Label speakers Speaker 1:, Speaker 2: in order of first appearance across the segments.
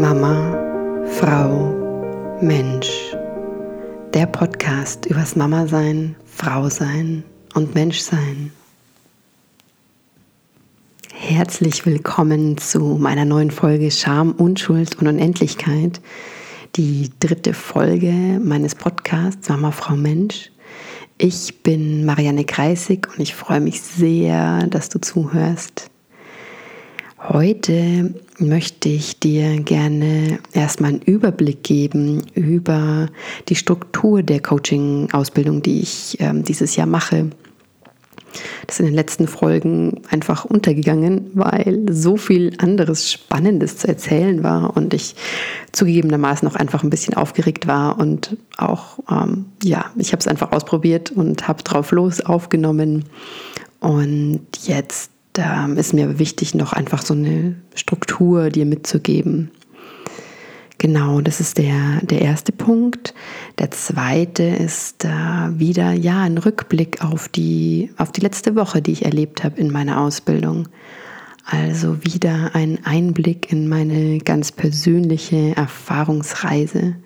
Speaker 1: Mama, Frau, Mensch. Der Podcast übers Mama sein, Frau sein und Mensch sein. Herzlich willkommen zu meiner neuen Folge Scham, Unschuld und Unendlichkeit. Die dritte Folge meines Podcasts Mama, Frau, Mensch. Ich bin Marianne Kreisig und ich freue mich sehr, dass du zuhörst. Heute möchte ich dir gerne erstmal einen Überblick geben über die Struktur der Coaching-Ausbildung, die ich äh, dieses Jahr mache. Das ist in den letzten Folgen einfach untergegangen, weil so viel anderes Spannendes zu erzählen war und ich zugegebenermaßen auch einfach ein bisschen aufgeregt war und auch, ähm, ja, ich habe es einfach ausprobiert und habe drauf los aufgenommen. Und jetzt da ist mir wichtig, noch einfach so eine Struktur dir mitzugeben. Genau, das ist der, der erste Punkt. Der zweite ist äh, wieder ja ein Rückblick auf die, auf die letzte Woche, die ich erlebt habe in meiner Ausbildung. Also wieder ein Einblick in meine ganz persönliche Erfahrungsreise.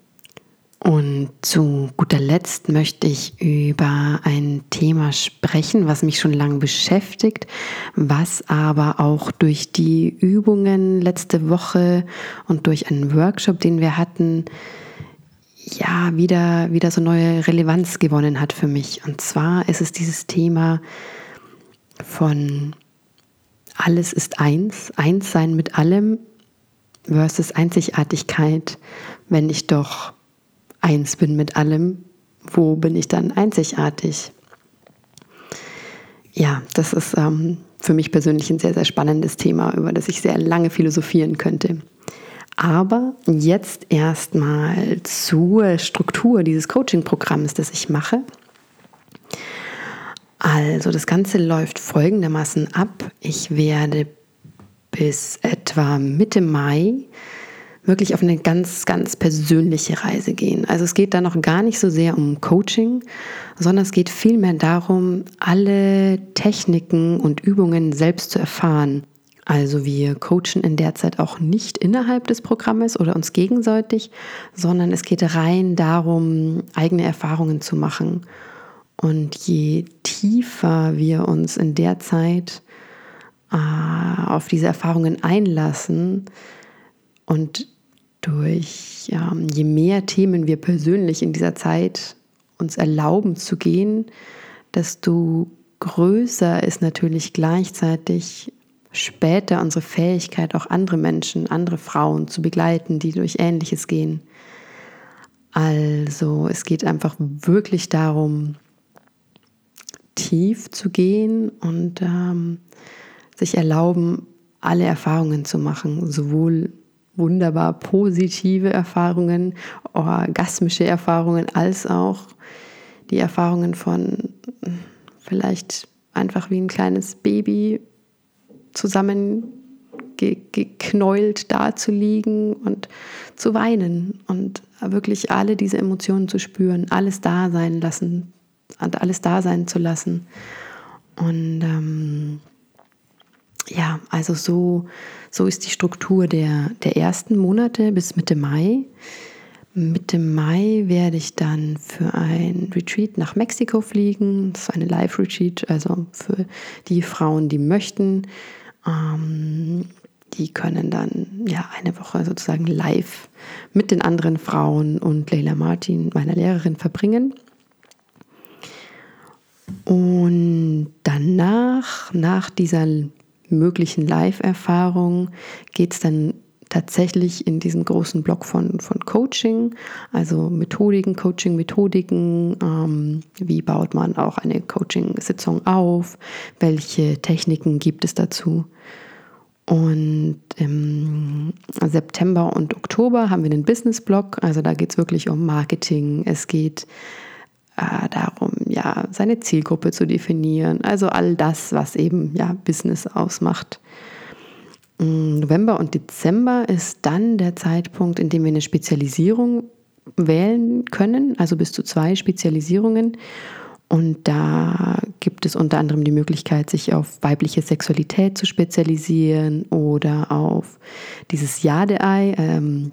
Speaker 1: Und zu guter Letzt möchte ich über ein Thema sprechen, was mich schon lange beschäftigt, was aber auch durch die Übungen letzte Woche und durch einen Workshop, den wir hatten, ja, wieder, wieder so neue Relevanz gewonnen hat für mich. Und zwar ist es dieses Thema von alles ist eins, eins sein mit allem versus Einzigartigkeit, wenn ich doch eins bin mit allem, wo bin ich dann einzigartig? Ja, das ist ähm, für mich persönlich ein sehr, sehr spannendes Thema, über das ich sehr lange philosophieren könnte. Aber jetzt erstmal zur Struktur dieses Coaching-Programms, das ich mache. Also das Ganze läuft folgendermaßen ab. Ich werde bis etwa Mitte Mai wirklich auf eine ganz, ganz persönliche Reise gehen. Also es geht da noch gar nicht so sehr um Coaching, sondern es geht vielmehr darum, alle Techniken und Übungen selbst zu erfahren. Also wir coachen in der Zeit auch nicht innerhalb des Programmes oder uns gegenseitig, sondern es geht rein darum, eigene Erfahrungen zu machen. Und je tiefer wir uns in der Zeit äh, auf diese Erfahrungen einlassen und durch ja, je mehr Themen wir persönlich in dieser Zeit uns erlauben zu gehen, desto größer ist natürlich gleichzeitig später unsere Fähigkeit, auch andere Menschen, andere Frauen zu begleiten, die durch Ähnliches gehen. Also es geht einfach wirklich darum, tief zu gehen und ähm, sich erlauben, alle Erfahrungen zu machen, sowohl wunderbar positive Erfahrungen, orgasmische Erfahrungen, als auch die Erfahrungen von vielleicht einfach wie ein kleines Baby zusammengeknäult da zu liegen und zu weinen und wirklich alle diese Emotionen zu spüren, alles da sein lassen, alles da sein zu lassen. Und ähm, ja, also so, so ist die Struktur der, der ersten Monate bis Mitte Mai. Mitte Mai werde ich dann für ein Retreat nach Mexiko fliegen. Das ist eine Live-Retreat, also für die Frauen, die möchten. Ähm, die können dann ja eine Woche sozusagen live mit den anderen Frauen und Leila Martin, meiner Lehrerin, verbringen. Und danach, nach dieser möglichen Live-Erfahrungen geht es dann tatsächlich in diesen großen Block von, von Coaching, also Methodiken, Coaching-Methodiken, ähm, wie baut man auch eine Coaching-Sitzung auf, welche Techniken gibt es dazu. Und im September und Oktober haben wir einen Business-Blog, also da geht es wirklich um Marketing, es geht äh, darum, ja, seine Zielgruppe zu definieren. Also all das, was eben ja Business ausmacht. Mm, November und Dezember ist dann der Zeitpunkt, in dem wir eine Spezialisierung wählen können, also bis zu zwei Spezialisierungen. Und da gibt es unter anderem die Möglichkeit, sich auf weibliche Sexualität zu spezialisieren oder auf dieses Jade-Ei, ähm,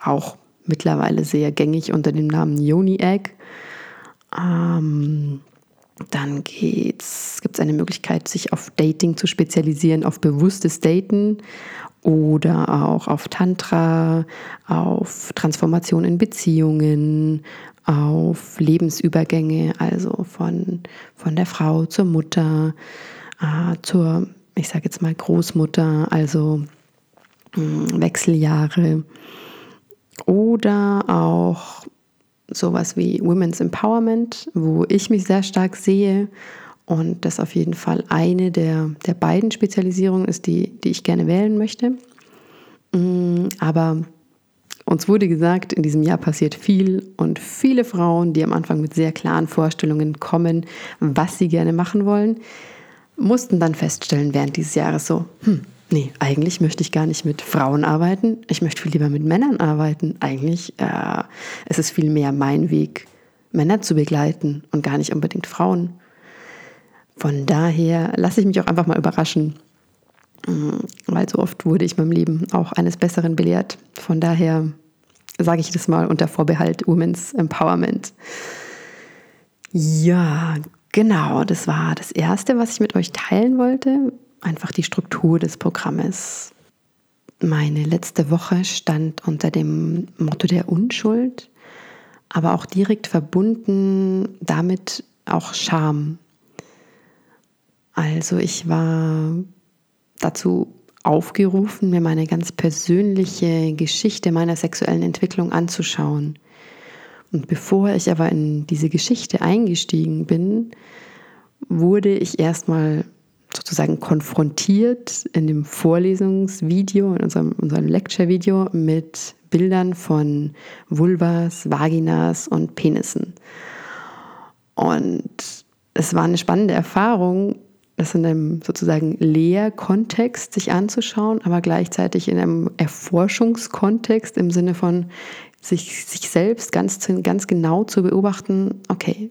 Speaker 1: auch mittlerweile sehr gängig unter dem Namen Yoni-Egg. Ähm, dann gibt es eine Möglichkeit, sich auf Dating zu spezialisieren, auf bewusstes Daten oder auch auf Tantra, auf Transformation in Beziehungen, auf Lebensübergänge, also von, von der Frau zur Mutter, äh, zur, ich sage jetzt mal, Großmutter, also mh, hm, Wechseljahre. Oder auch sowas wie Women's Empowerment, wo ich mich sehr stark sehe und das auf jeden Fall eine der, der beiden Spezialisierungen ist, die, die ich gerne wählen möchte. Mm, aber uns wurde gesagt, in diesem Jahr passiert viel und viele Frauen, die am Anfang mit sehr klaren Vorstellungen kommen, was sie gerne machen wollen, mussten dann feststellen während dieses Jahres so, hm, nee, eigentlich möchte ich gar nicht mit Frauen arbeiten, ich möchte viel lieber mit Männern arbeiten. Eigentlich äh, ist es viel mehr mein Weg, Männer zu begleiten und gar nicht unbedingt Frauen. Von daher lasse ich mich auch einfach mal überraschen, mm, weil so oft wurde ich meinem Leben auch eines Besseren belehrt. Von daher sage ich das mal unter Vorbehalt Women's Empowerment. Ja, genau, das war das Erste, was ich mit euch teilen wollte. Einfach die Struktur des Programmes. Meine letzte Woche stand unter dem Motto der Unschuld, aber auch direkt verbunden damit auch Scham. Also ich war dazu aufgerufen, mir meine ganz persönliche Geschichte meiner sexuellen Entwicklung anzuschauen. Und bevor ich aber in diese Geschichte eingestiegen bin, wurde ich erstmal sozusagen konfrontiert in dem Vorlesungsvideo, in unserem, unserem Lecture-Video mit Bildern von Vulvas, Vaginas und Penissen. Und es war eine spannende Erfahrung, das in einem sozusagen Lehrkontext sich anzuschauen, aber gleichzeitig in einem Erforschungskontext im Sinne von sich, sich selbst ganz, ganz genau zu beobachten, okay,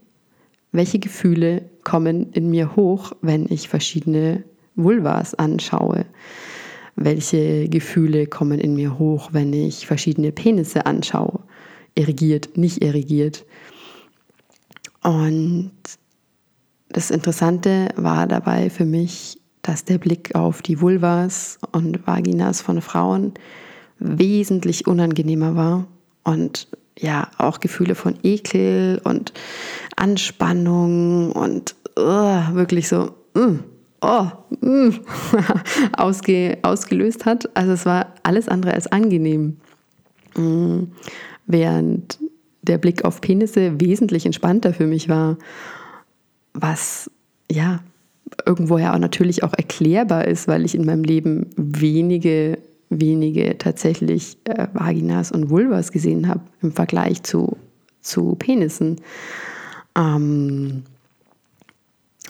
Speaker 1: welche Gefühle kommen in mir hoch, wenn ich verschiedene Vulvas anschaue? Welche Gefühle kommen in mir hoch, wenn ich verschiedene Penisse anschaue? Irrigiert, nicht irrigiert. Und das Interessante war dabei für mich, dass der Blick auf die Vulvas und Vaginas von Frauen wesentlich unangenehmer war und ja, auch Gefühle von Ekel und Anspannung und uh, wirklich so, mm, oh, mm, ausge, ausgelöst hat. Also es war alles andere als angenehm. Mm, während der Blick auf Penisse wesentlich entspannter für mich war was ja irgendwo ja auch natürlich auch erklärbar ist, weil ich in meinem Leben wenige, wenige tatsächlich äh, Vaginas und Vulvas gesehen habe im Vergleich zu, zu Penissen. Ähm,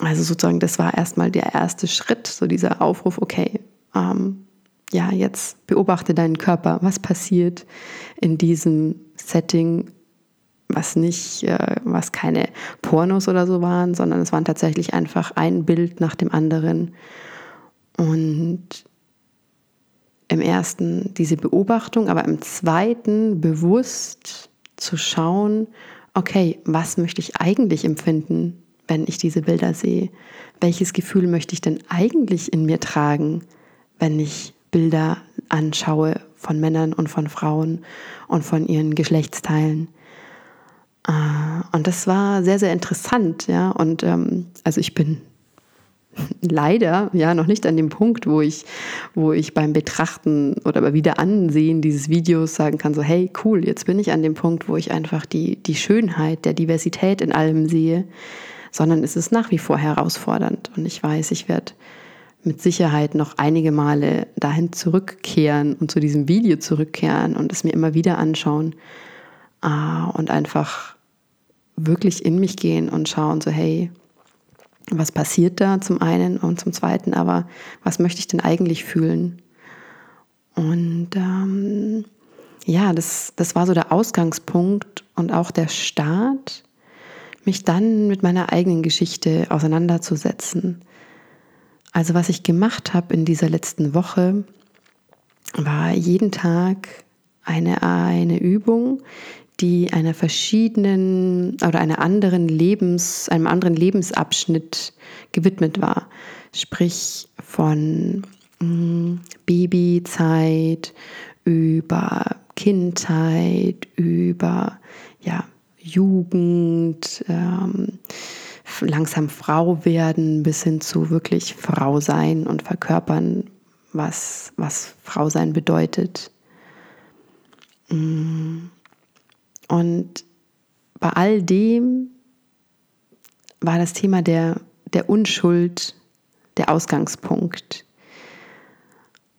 Speaker 1: also sozusagen, das war erstmal der erste Schritt, so dieser Aufruf, okay, ähm, ja, jetzt beobachte deinen Körper, was passiert in diesem Setting, was nicht, äh, was keine Pornos oder so waren, sondern es waren tatsächlich einfach ein Bild nach dem anderen. Und im ersten diese Beobachtung, aber im zweiten bewusst zu schauen, okay, was möchte ich eigentlich empfinden, wenn ich diese Bilder sehe? Welches Gefühl möchte ich denn eigentlich in mir tragen, wenn ich Bilder anschaue von Männern und von Frauen und von ihren Geschlechtsteilen? Ah, und das war sehr, sehr interessant, ja. Und ähm, also ich bin leider ja noch nicht an dem Punkt, wo ich, wo ich beim Betrachten oder beim Wiederansehen dieses Videos sagen kann, so hey, cool, jetzt bin ich an dem Punkt, wo ich einfach die, die Schönheit der Diversität in allem sehe, sondern es ist nach wie vor herausfordernd. Und ich weiß, ich werde mit Sicherheit noch einige Male dahin zurückkehren und zu diesem Video zurückkehren und es mir immer wieder anschauen äh, und einfach wirklich in mich gehen und schauen, so hey, was passiert da zum einen und zum zweiten, aber was möchte ich denn eigentlich fühlen? Und ähm, ja, das, das war so der Ausgangspunkt und auch der Start, mich dann mit meiner eigenen Geschichte auseinanderzusetzen. Also was ich gemacht habe in dieser letzten Woche, war jeden Tag eine, eine Übung, die einer verschiedenen oder einer anderen Lebens, einem anderen Lebensabschnitt gewidmet war. Sprich von mh, hm, Babyzeit über Kindheit, über ja, Jugend, ähm, langsam Frau werden bis hin zu wirklich Frau sein und verkörpern, was, was Frau sein bedeutet. Mm. Und bei all dem war das Thema der, der Unschuld der Ausgangspunkt.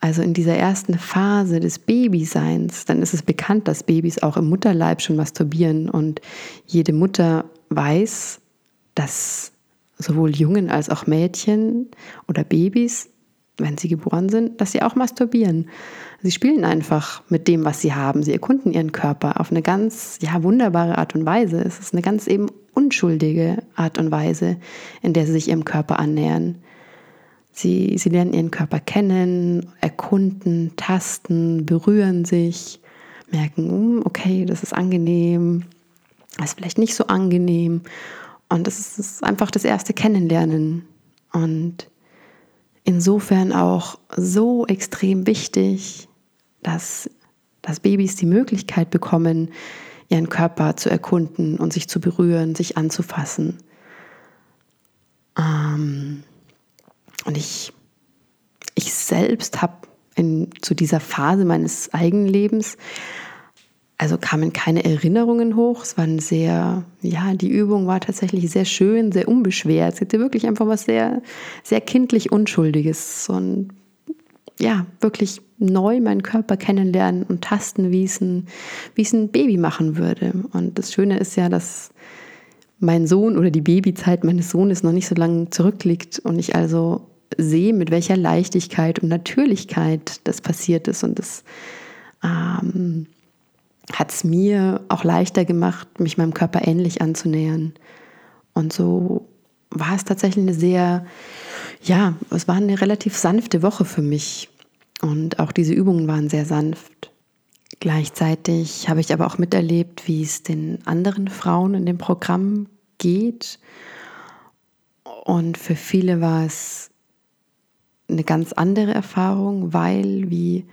Speaker 1: Also in dieser ersten Phase des Babyseins, dann ist es bekannt, dass Babys auch im Mutterleib schon masturbieren und jede Mutter weiß, dass sowohl Jungen als auch Mädchen oder Babys, wenn sie geboren sind, dass sie auch masturbieren. Sie spielen einfach mit dem, was sie haben. Sie erkunden ihren Körper auf eine ganz ja, wunderbare Art und Weise. Es ist eine ganz eben unschuldige Art und Weise, in der sie sich ihrem Körper annähern. Sie, sie lernen ihren Körper kennen, erkunden, tasten, berühren sich, merken, hm, okay, das ist angenehm, das ist vielleicht nicht so angenehm. Und das ist einfach das erste Kennenlernen. Und insofern auch so extrem wichtig, dass, dass Babys die Möglichkeit bekommen, ihren Körper zu erkunden und sich zu berühren, sich anzufassen. Ähm, und ich, ich selbst habe zu dieser Phase meines eigenen Lebens, also kamen keine Erinnerungen hoch. Es waren sehr, ja, die Übung war tatsächlich sehr schön, sehr unbeschwert. Es hatte wirklich einfach was sehr, sehr kindlich Unschuldiges und ja, wirklich neu meinen Körper kennenlernen und tasten, wie es ein, wie es ein Baby machen würde. Und das Schöne ist ja, dass mein Sohn oder die Babyzeit meines Sohnes noch nicht so lange zurückliegt und ich also sehe, mit welcher Leichtigkeit und Natürlichkeit das passiert ist. Und das ähm, hat es mir auch leichter gemacht, mich meinem Körper ähnlich anzunähern. Und so war es tatsächlich eine sehr, ja, es war eine relativ sanfte Woche für mich. Und auch diese Übungen waren sehr sanft. Gleichzeitig habe ich aber auch miterlebt, wie es den anderen Frauen in dem Programm geht. Und für viele war es eine ganz andere Erfahrung, weil wie,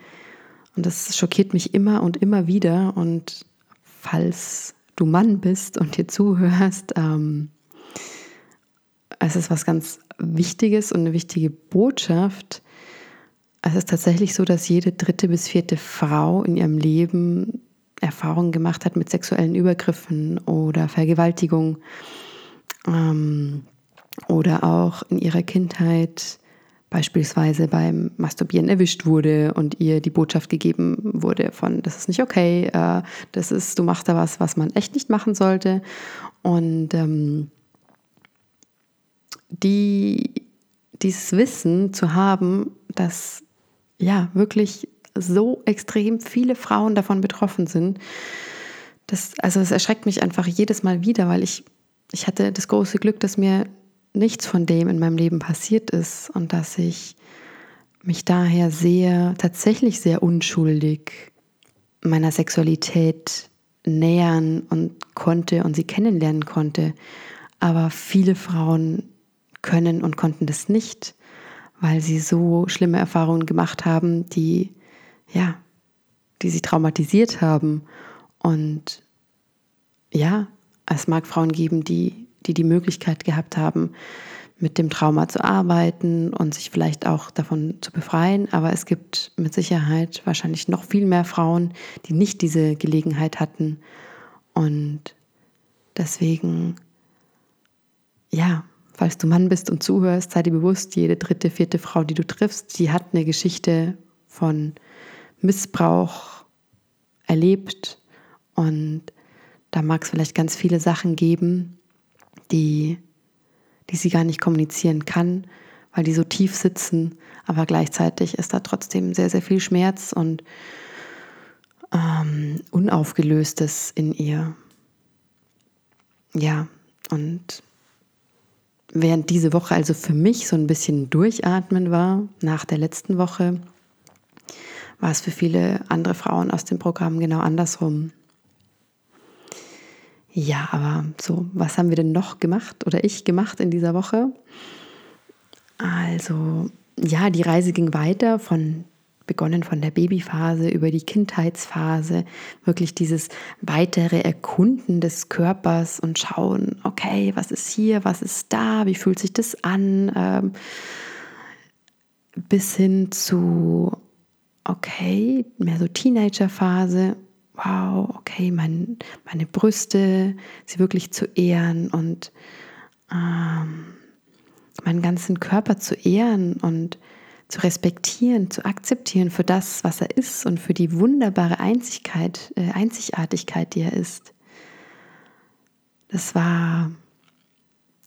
Speaker 1: und das schockiert mich immer und immer wieder, und falls du Mann bist und dir zuhörst, ähm, es ist was ganz Wichtiges und eine wichtige Botschaft. Es ist tatsächlich so, dass jede dritte bis vierte Frau in ihrem Leben Erfahrungen gemacht hat mit sexuellen Übergriffen oder Vergewaltigung ähm, oder auch in ihrer Kindheit beispielsweise beim Masturbieren erwischt wurde und ihr die Botschaft gegeben wurde von, das ist nicht okay, äh, das ist, du machst da was, was man echt nicht machen sollte. Und ähm, die, dieses Wissen zu haben, dass ja wirklich so extrem viele Frauen davon betroffen sind, das, also es erschreckt mich einfach jedes Mal wieder, weil ich, ich hatte das große Glück, dass mir nichts von dem in meinem Leben passiert ist und dass ich mich daher sehr, tatsächlich sehr unschuldig meiner Sexualität nähern und konnte und sie kennenlernen konnte. Aber viele Frauen können und konnten das nicht, weil sie so schlimme Erfahrungen gemacht haben, die, ja, die sie traumatisiert haben. Und ja, es mag Frauen geben, die die die Möglichkeit gehabt haben, mit dem Trauma zu arbeiten und sich vielleicht auch davon zu befreien. Aber es gibt mit Sicherheit wahrscheinlich noch viel mehr Frauen, die nicht diese Gelegenheit hatten. Und deswegen, ja, falls du Mann bist und zuhörst, sei dir bewusst, jede dritte, vierte Frau, die du triffst, die hat eine Geschichte von Missbrauch erlebt. Und da mag es vielleicht ganz viele Sachen geben, die, die sie gar nicht kommunizieren kann, weil die so tief sitzen, aber gleichzeitig ist da trotzdem sehr, sehr viel Schmerz und ähm, Unaufgelöstes in ihr. Ja, Und während diese Woche also für mich so ein bisschen durchatmen war, nach der letzten Woche, war es für viele andere Frauen aus dem Programm genau andersrum. Ja, aber so, was haben wir denn noch gemacht oder ich gemacht in dieser Woche? Also, ja, die Reise ging weiter von begonnen von der Babyphase über die Kindheitsphase, wirklich dieses weitere Erkunden des Körpers und schauen, okay, was ist hier, was ist da, wie fühlt sich das an, ähm, bis hin zu, okay, mehr so Teenagerphase, wow, okay, mein, meine Brüste, sie wirklich zu ehren und ähm, meinen ganzen Körper zu ehren und zu respektieren, zu akzeptieren für das, was er ist und für die wunderbare Einzigkeit, äh, Einzigartigkeit, die er ist. Das war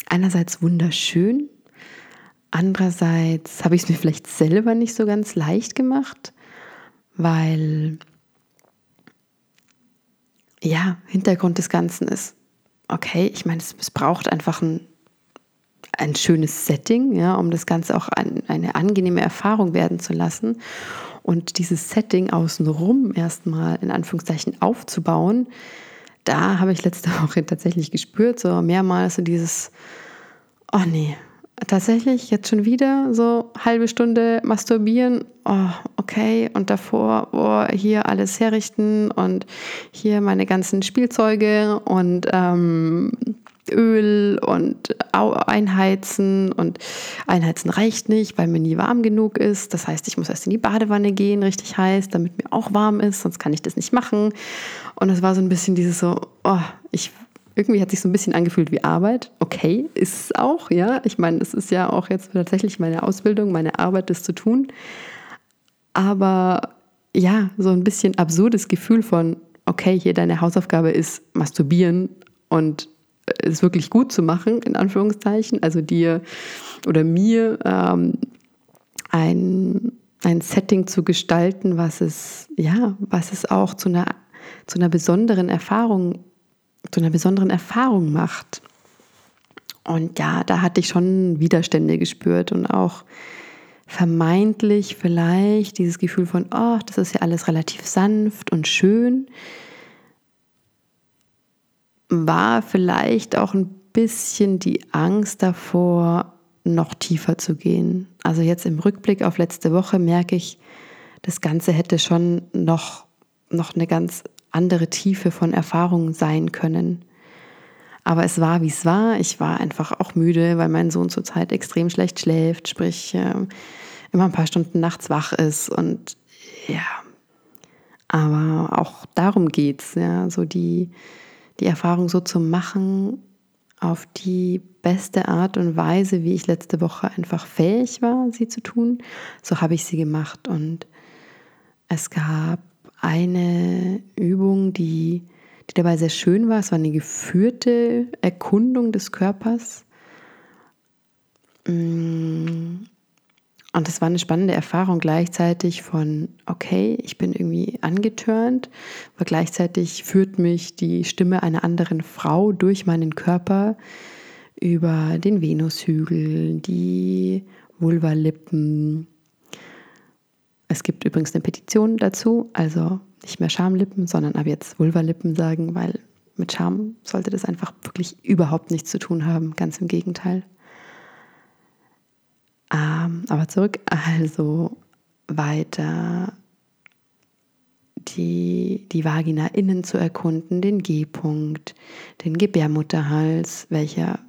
Speaker 1: einerseits wunderschön, andererseits habe ich es mir vielleicht selber nicht so ganz leicht gemacht, weil ja, Hintergrund des Ganzen ist, okay, ich meine, es, es braucht einfach ein ein schönes Setting, ja, um das Ganze auch ein, eine angenehme Erfahrung werden zu lassen. Und dieses Setting außenrum erstmal in Anführungszeichen aufzubauen, da habe ich letzte Woche tatsächlich gespürt, so mehrmals so dieses, oh nee, tatsächlich jetzt schon wieder so halbe Stunde masturbieren, oh, okay, und davor, oh, hier alles herrichten und hier meine ganzen Spielzeuge und ähm, Öl und einheizen und einheizen reicht nicht, weil mir nie warm genug ist. Das heißt, ich muss erst in die Badewanne gehen, richtig heiß, damit mir auch warm ist, sonst kann ich das nicht machen. Und es war so ein bisschen dieses so, oh, ich irgendwie hat sich so ein bisschen angefühlt wie Arbeit. Okay, ist es auch, ja. Ich meine, es ist ja auch jetzt tatsächlich meine Ausbildung, meine Arbeit, das zu tun. Aber ja, so ein bisschen absurdes Gefühl von, okay, hier deine Hausaufgabe ist masturbieren und es wirklich gut zu machen, in Anführungszeichen, also dir oder mir ähm, ein, ein Setting zu gestalten, was es, ja, was es auch zu einer, zu einer besonderen Erfahrung, zu einer besonderen Erfahrung macht. Und ja, da hatte ich schon Widerstände gespürt und auch vermeintlich vielleicht dieses Gefühl von, oh, das ist ja alles relativ sanft und schön war vielleicht auch ein bisschen die Angst davor, noch tiefer zu gehen. Also jetzt im Rückblick auf letzte Woche merke ich, das Ganze hätte schon noch, noch eine ganz andere Tiefe von Erfahrung sein können. Aber es war, wie es war. Ich war einfach auch müde, weil mein Sohn zurzeit extrem schlecht schläft, sprich äh, immer ein paar Stunden nachts wach ist. Und ja, aber auch darum geht es, ja, so die, die Erfahrung so zu machen, auf die beste Art und Weise, wie ich letzte Woche einfach fähig war, sie zu tun. So habe ich sie gemacht. Und es gab eine Übung, die, die dabei sehr schön war. Es war eine geführte Erkundung des Körpers. Mm, und das war eine spannende Erfahrung gleichzeitig von, okay, ich bin irgendwie angetörnt, aber gleichzeitig führt mich die Stimme einer anderen Frau durch meinen Körper über den Venushügel, die Vulvalippen. Es gibt übrigens eine Petition dazu, also nicht mehr Schamlippen, sondern ab jetzt Vulvalippen sagen, weil mit Scham sollte das einfach wirklich überhaupt nichts zu tun haben, ganz im Gegenteil. Ähm, aber zurück, also weiter die, die Vagina innen zu erkunden, den G-Punkt, den Gebärmutterhals, welcher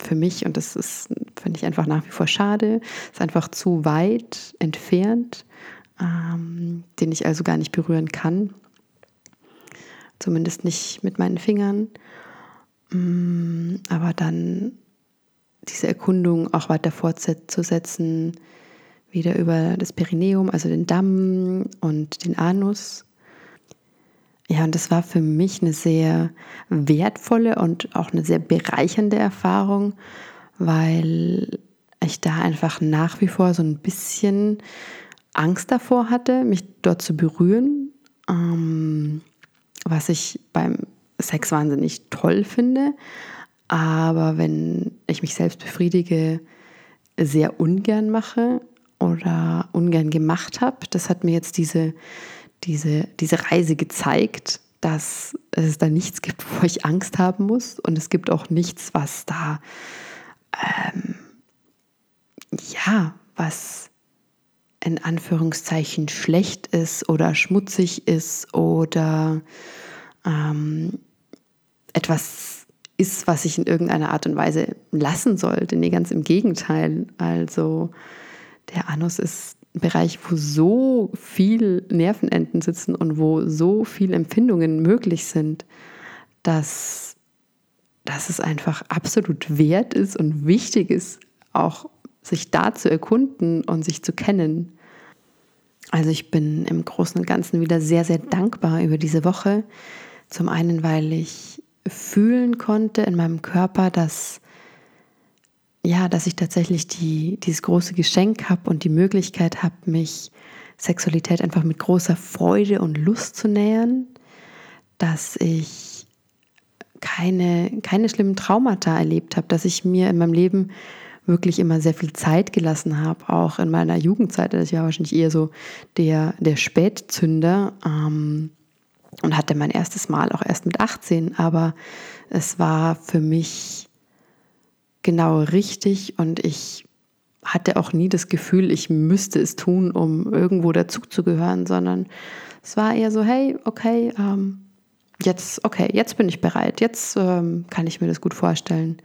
Speaker 1: für mich, und das ist, finde ich einfach nach wie vor schade, ist einfach zu weit entfernt, ähm, den ich also gar nicht berühren kann. Zumindest nicht mit meinen Fingern. Mm, aber dann diese Erkundung auch weiter fortzusetzen, wieder über das Perineum, also den Damm und den Anus. Ja, und das war für mich eine sehr wertvolle und auch eine sehr bereichernde Erfahrung, weil ich da einfach nach wie vor so ein bisschen Angst davor hatte, mich dort zu berühren, ähm, was ich beim Sex wahnsinnig toll finde, aber wenn ich mich selbst befriedige, sehr ungern mache oder ungern gemacht habe. Das hat mir jetzt diese, diese, diese Reise gezeigt, dass es da nichts gibt, wo ich Angst haben muss. Und es gibt auch nichts, was da, ähm, ja, was in Anführungszeichen schlecht ist oder schmutzig ist oder ähm, etwas ist, was ich in irgendeiner Art und Weise lassen sollte. Nee, ganz im Gegenteil. Also der Anus ist Bereich, wo so viel Nervenenden sitzen und wo so viele Empfindungen möglich sind, dass, dass es einfach absolut wert ist und wichtig ist, auch sich da zu erkunden und sich zu kennen. Also ich bin im Großen und Ganzen wieder sehr, sehr dankbar über diese Woche. Zum einen, weil ich fühlen konnte in meinem Körper, dass ja, dass ich tatsächlich die, dieses große Geschenk habe und die Möglichkeit habe, mich Sexualität einfach mit großer Freude und Lust zu nähern, dass ich keine, keine schlimmen Traumata erlebt habe, dass ich mir in meinem Leben wirklich immer sehr viel Zeit gelassen habe, auch in meiner Jugendzeit. Das war wahrscheinlich eher so der, der Spätzünder ähm, und hatte mein erstes Mal auch erst mit 18, aber es war für mich genau richtig und ich hatte auch nie das Gefühl, ich müsste es tun, um irgendwo dazuzugehören, sondern es war eher so, hey, okay, ähm, jetzt, okay, jetzt bin ich bereit, jetzt ähm, kann ich mir das gut vorstellen.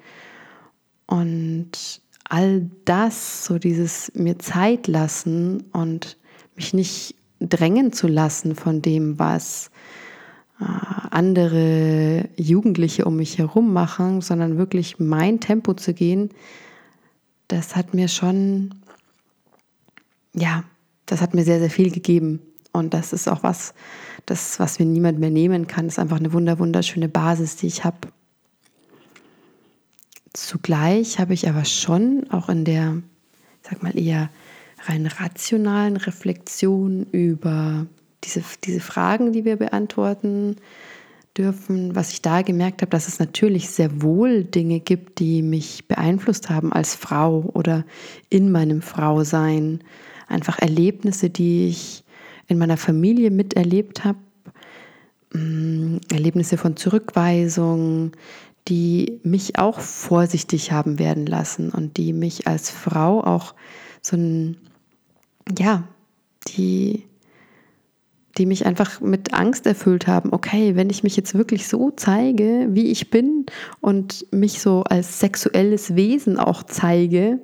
Speaker 1: Und all das, so dieses mir Zeit lassen und mich nicht drängen zu lassen von dem, was andere Jugendliche um mich herum machen, sondern wirklich mein Tempo zu gehen, das hat mir schon, ja, das hat mir sehr, sehr viel gegeben. Und das ist auch was, das, was mir niemand mehr nehmen kann. Das ist einfach eine wunder, wunderschöne Basis, die ich habe. Zugleich habe ich aber schon auch in der, sag mal, eher rein rationalen Reflexion über diese, diese Fragen, die wir beantworten dürfen, was ich da gemerkt habe, dass es natürlich sehr wohl Dinge gibt, die mich beeinflusst haben als Frau oder in meinem Frausein. Einfach Erlebnisse, die ich in meiner Familie miterlebt habe. Mm, Erlebnisse von Zurückweisung, die mich auch vorsichtig haben werden lassen und die mich als Frau auch so ein, ja, die, die mich einfach mit Angst erfüllt haben. Okay, wenn ich mich jetzt wirklich so zeige, wie ich bin und mich so als sexuelles Wesen auch zeige,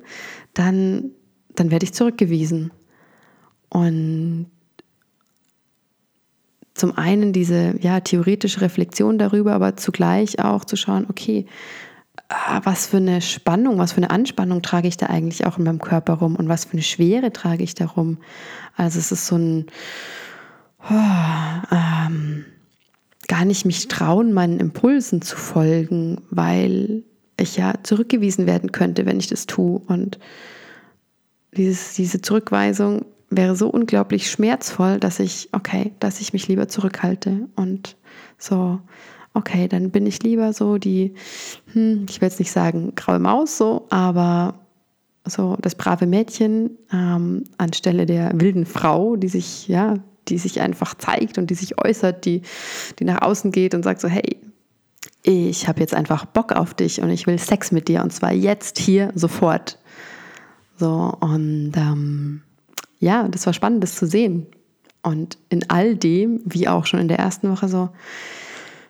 Speaker 1: dann, dann werde ich zurückgewiesen. Und zum einen diese ja, theoretische Reflexion darüber, aber zugleich auch zu schauen, okay, ah, was für eine Spannung, was für eine Anspannung trage ich da eigentlich auch in meinem Körper rum und was für eine Schwere trage ich darum. Also es ist so ein, oh, ähm, gar nicht mich trauen, meinen Impulsen zu folgen, weil ich ja zurückgewiesen werden könnte, wenn ich das tue. Und dieses, diese Zurückweisung wäre so unglaublich schmerzvoll, dass ich, okay, dass ich mich lieber zurückhalte und so, okay, dann bin ich lieber so die, hm, ich will jetzt nicht sagen graue Maus so, aber so das brave Mädchen ähm, anstelle der wilden Frau, die sich, ja, die sich einfach zeigt und die sich äußert, die, die nach außen geht und sagt so, hey, ich habe jetzt einfach Bock auf dich und ich will Sex mit dir und zwar jetzt, hier, sofort. So, und ähm, ja, das war spannend, das zu sehen. Und in all dem, wie auch schon in der ersten Woche, so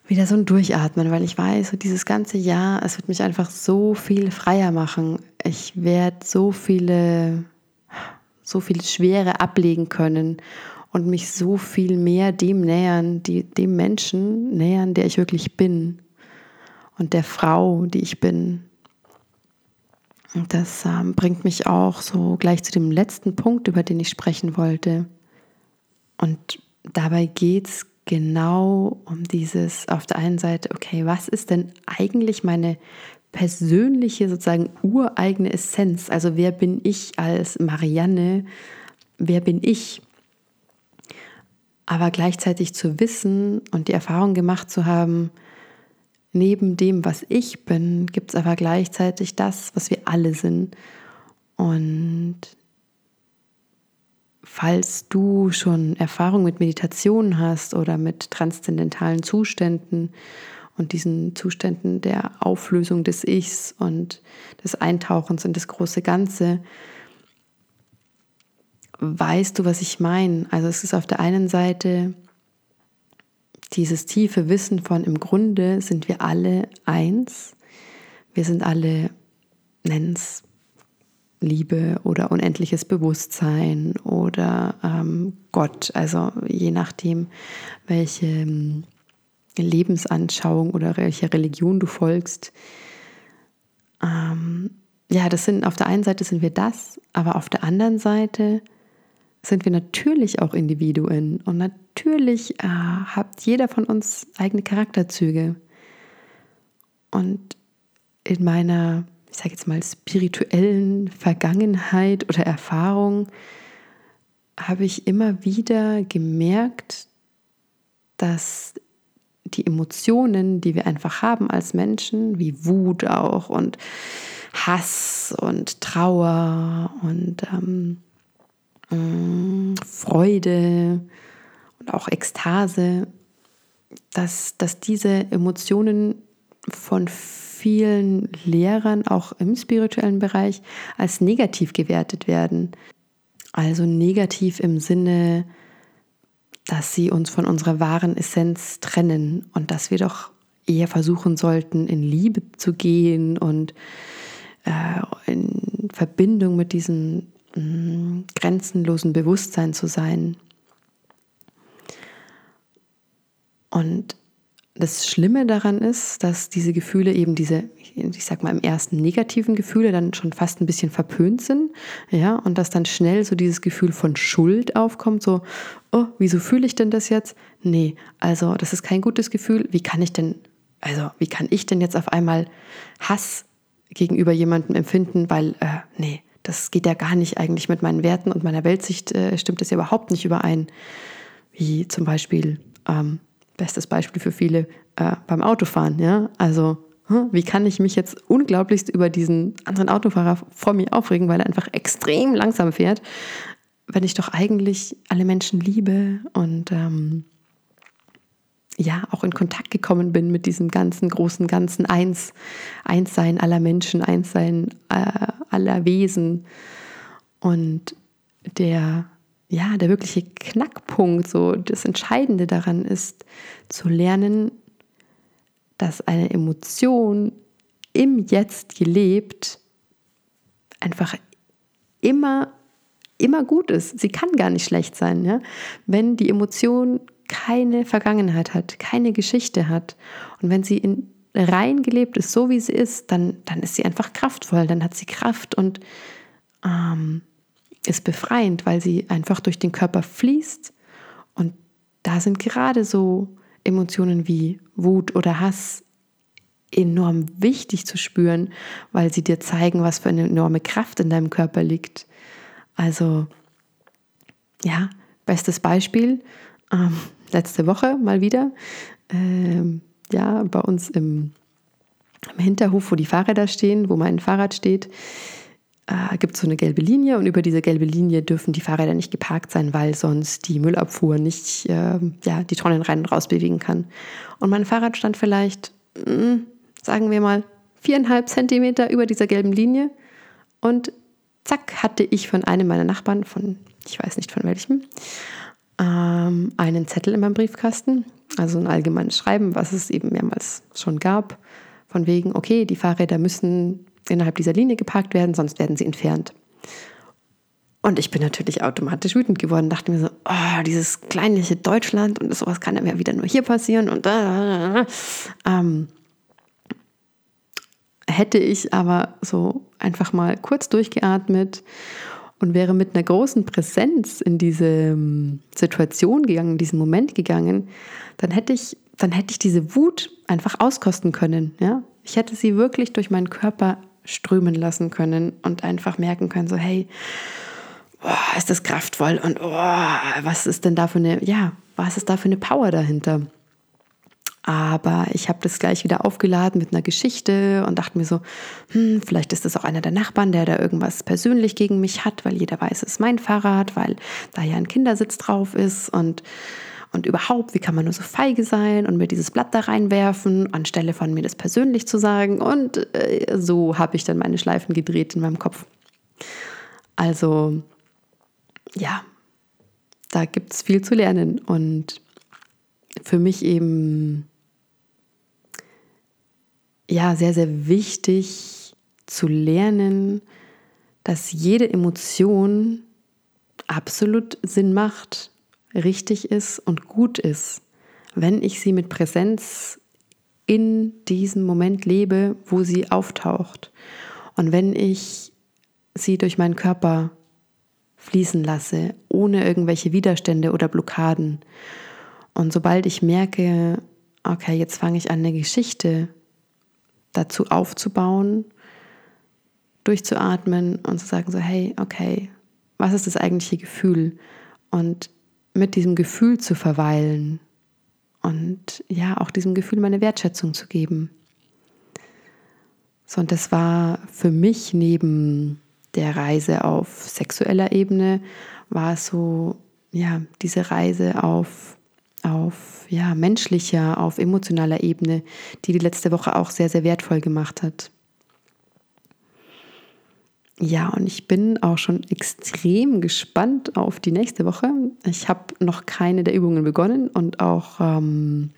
Speaker 1: wieder so ein Durchatmen, weil ich weiß, so dieses ganze Jahr, es wird mich einfach so viel freier machen. Ich werde so viele, so viel Schwere ablegen können und mich so viel mehr dem nähern, die, dem Menschen nähern, der ich wirklich bin und der Frau, die ich bin. Und das ähm, bringt mich auch so gleich zu dem letzten Punkt, über den ich sprechen wollte. Und dabei geht es genau um dieses auf der einen Seite, okay, was ist denn eigentlich meine persönliche, sozusagen ureigene Essenz? Also wer bin ich als Marianne? Wer bin ich? Aber gleichzeitig zu wissen und die Erfahrung gemacht zu haben, neben dem, was ich bin, gibt es aber gleichzeitig das, was wir alle sind. Und falls du schon Erfahrung mit Meditation hast oder mit transzendentalen Zuständen und diesen Zuständen der Auflösung des Ichs und des Eintauchens in das große Ganze, weißt du, was ich meine. Also es ist auf der einen Seite dieses tiefe Wissen von im Grunde sind wir alle eins. Wir sind alle, nenn's Liebe oder unendliches Bewusstsein oder ähm, Gott, also je nachdem, welche ähm, Lebensanschauung oder welcher Religion du folgst. Ähm, ja, das sind auf der einen Seite sind wir das, aber auf der anderen Seite sind wir natürlich auch Individuen und natürlich äh, hat jeder von uns eigene Charakterzüge. Und in meiner, ich sage jetzt mal, spirituellen Vergangenheit oder Erfahrung habe ich immer wieder gemerkt, dass die Emotionen, die wir einfach haben als Menschen, wie Wut auch und Hass und Trauer und ähm, Freude und auch Ekstase, dass, dass diese Emotionen von vielen Lehrern auch im spirituellen Bereich als negativ gewertet werden. Also negativ im Sinne, dass sie uns von unserer wahren Essenz trennen und dass wir doch eher versuchen sollten, in Liebe zu gehen und äh, in Verbindung mit diesen Mm, grenzenlosen Bewusstsein zu sein. Und das Schlimme daran ist, dass diese Gefühle eben diese, ich sag mal, im ersten negativen Gefühle dann schon fast ein bisschen verpönt sind, ja, und dass dann schnell so dieses Gefühl von Schuld aufkommt, so, oh, wieso fühle ich denn das jetzt? Nee, also das ist kein gutes Gefühl. Wie kann ich denn, also wie kann ich denn jetzt auf einmal Hass gegenüber jemandem empfinden, weil, äh, nee, das geht ja gar nicht eigentlich mit meinen Werten und meiner Weltsicht, äh, stimmt das ja überhaupt nicht überein. Wie zum Beispiel, ähm, bestes Beispiel für viele, äh, beim Autofahren. Ja? Also, wie kann ich mich jetzt unglaublichst über diesen anderen Autofahrer vor mir aufregen, weil er einfach extrem langsam fährt, wenn ich doch eigentlich alle Menschen liebe und ähm, ja auch in Kontakt gekommen bin mit diesem ganzen großen ganzen Eins, Einssein aller Menschen, Einssein äh, aller Wesen. Und der, ja, der wirkliche Knackpunkt, so das Entscheidende daran ist, zu lernen, dass eine Emotion im Jetzt gelebt einfach immer immer gut ist. Sie kann gar nicht schlecht sein, ja? Wenn die Emotion keine Vergangenheit hat, keine Geschichte hat und wenn sie in rein gelebt ist, so wie sie ist, dann, dann ist sie einfach kraftvoll, dann hat sie Kraft und ähm, ist befreiend, weil sie einfach durch den Körper fließt. Und da sind gerade so Emotionen wie Wut oder Hass enorm wichtig zu spüren, weil sie dir zeigen, was für eine enorme Kraft in deinem Körper liegt. Also, ja, bestes Beispiel, ähm, letzte Woche mal wieder. Ähm, ja, bei uns im, im Hinterhof, wo die Fahrräder stehen, wo mein Fahrrad steht, äh, gibt es so eine gelbe Linie und über diese gelbe Linie dürfen die Fahrräder nicht geparkt sein, weil sonst die Müllabfuhr nicht äh, ja, die Tonnen rein und raus bewegen kann. Und mein Fahrrad stand vielleicht, mh, hm, sagen wir mal, viereinhalb Zentimeter über dieser gelben Linie und zack hatte ich von einem meiner Nachbarn, von ich weiß nicht von welchem, ähm, einen Zettel in meinem Briefkasten also ein allgemeines Schreiben, was es eben mehrmals schon gab, von wegen, okay, die Fahrräder müssen innerhalb dieser Linie geparkt werden, sonst werden sie entfernt. Und ich bin natürlich automatisch wütend geworden, dachte mir so, oh, dieses kleinliche Deutschland und sowas kann ja wieder nur hier passieren und da. Ähm, hätte ich aber so einfach mal kurz durchgeatmet und wäre mit einer großen Präsenz in diese ähm, Situation gegangen, in diesen Moment gegangen, dann hätte ich, dann hätte ich diese Wut einfach auskosten können. Ja? Ich hätte sie wirklich durch meinen Körper strömen lassen können und einfach merken können, so hey, boah, ist das kraftvoll und oh, was ist denn da für eine, ja, was ist da für eine Power dahinter? Aber ich habe das gleich wieder aufgeladen mit einer Geschichte und dachte mir so, hm, vielleicht ist das auch einer der Nachbarn, der da irgendwas persönlich gegen mich hat, weil jeder weiß, es ist mein Fahrrad, weil da ja ein Kindersitz drauf ist und und überhaupt, wie kann man nur so feige sein und mir dieses Blatt da reinwerfen, anstelle von mir das persönlich zu sagen. Und äh, so habe ich dann meine Schleifen gedreht in meinem Kopf. Also, ja, da gibt es viel zu lernen. Und für mich eben ja sehr, sehr wichtig zu lernen, dass jede Emotion absolut Sinn macht, richtig ist und gut ist, wenn ich sie mit Präsenz in diesem Moment lebe, wo sie auftaucht. Und wenn ich sie durch meinen Körper fließen lasse, ohne irgendwelche Widerstände oder Blockaden. Und sobald ich merke, okay, jetzt fange ich an, eine Geschichte dazu aufzubauen, durchzuatmen und zu sagen, so, hey, okay, was ist das eigentliche Gefühl? Und mit diesem Gefühl zu verweilen und ja, auch diesem Gefühl meine Wertschätzung zu geben. So, und das war für mich neben der Reise auf sexueller Ebene, war es so, ja, diese Reise auf, auf ja, menschlicher, auf emotionaler Ebene, die die letzte Woche auch sehr, sehr wertvoll gemacht hat. Ja, und ich bin auch schon extrem gespannt auf die nächste Woche. Ich habe noch keine der Übungen begonnen und auch ähm,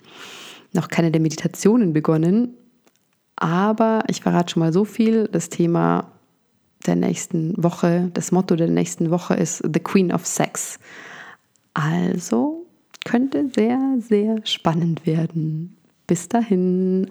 Speaker 1: noch keine der Meditationen begonnen. Aber ich verrate schon mal so viel. Das Thema der nächsten Woche, das Motto der nächsten Woche ist The Queen of Sex. Also könnte sehr, sehr spannend werden. Bis dahin.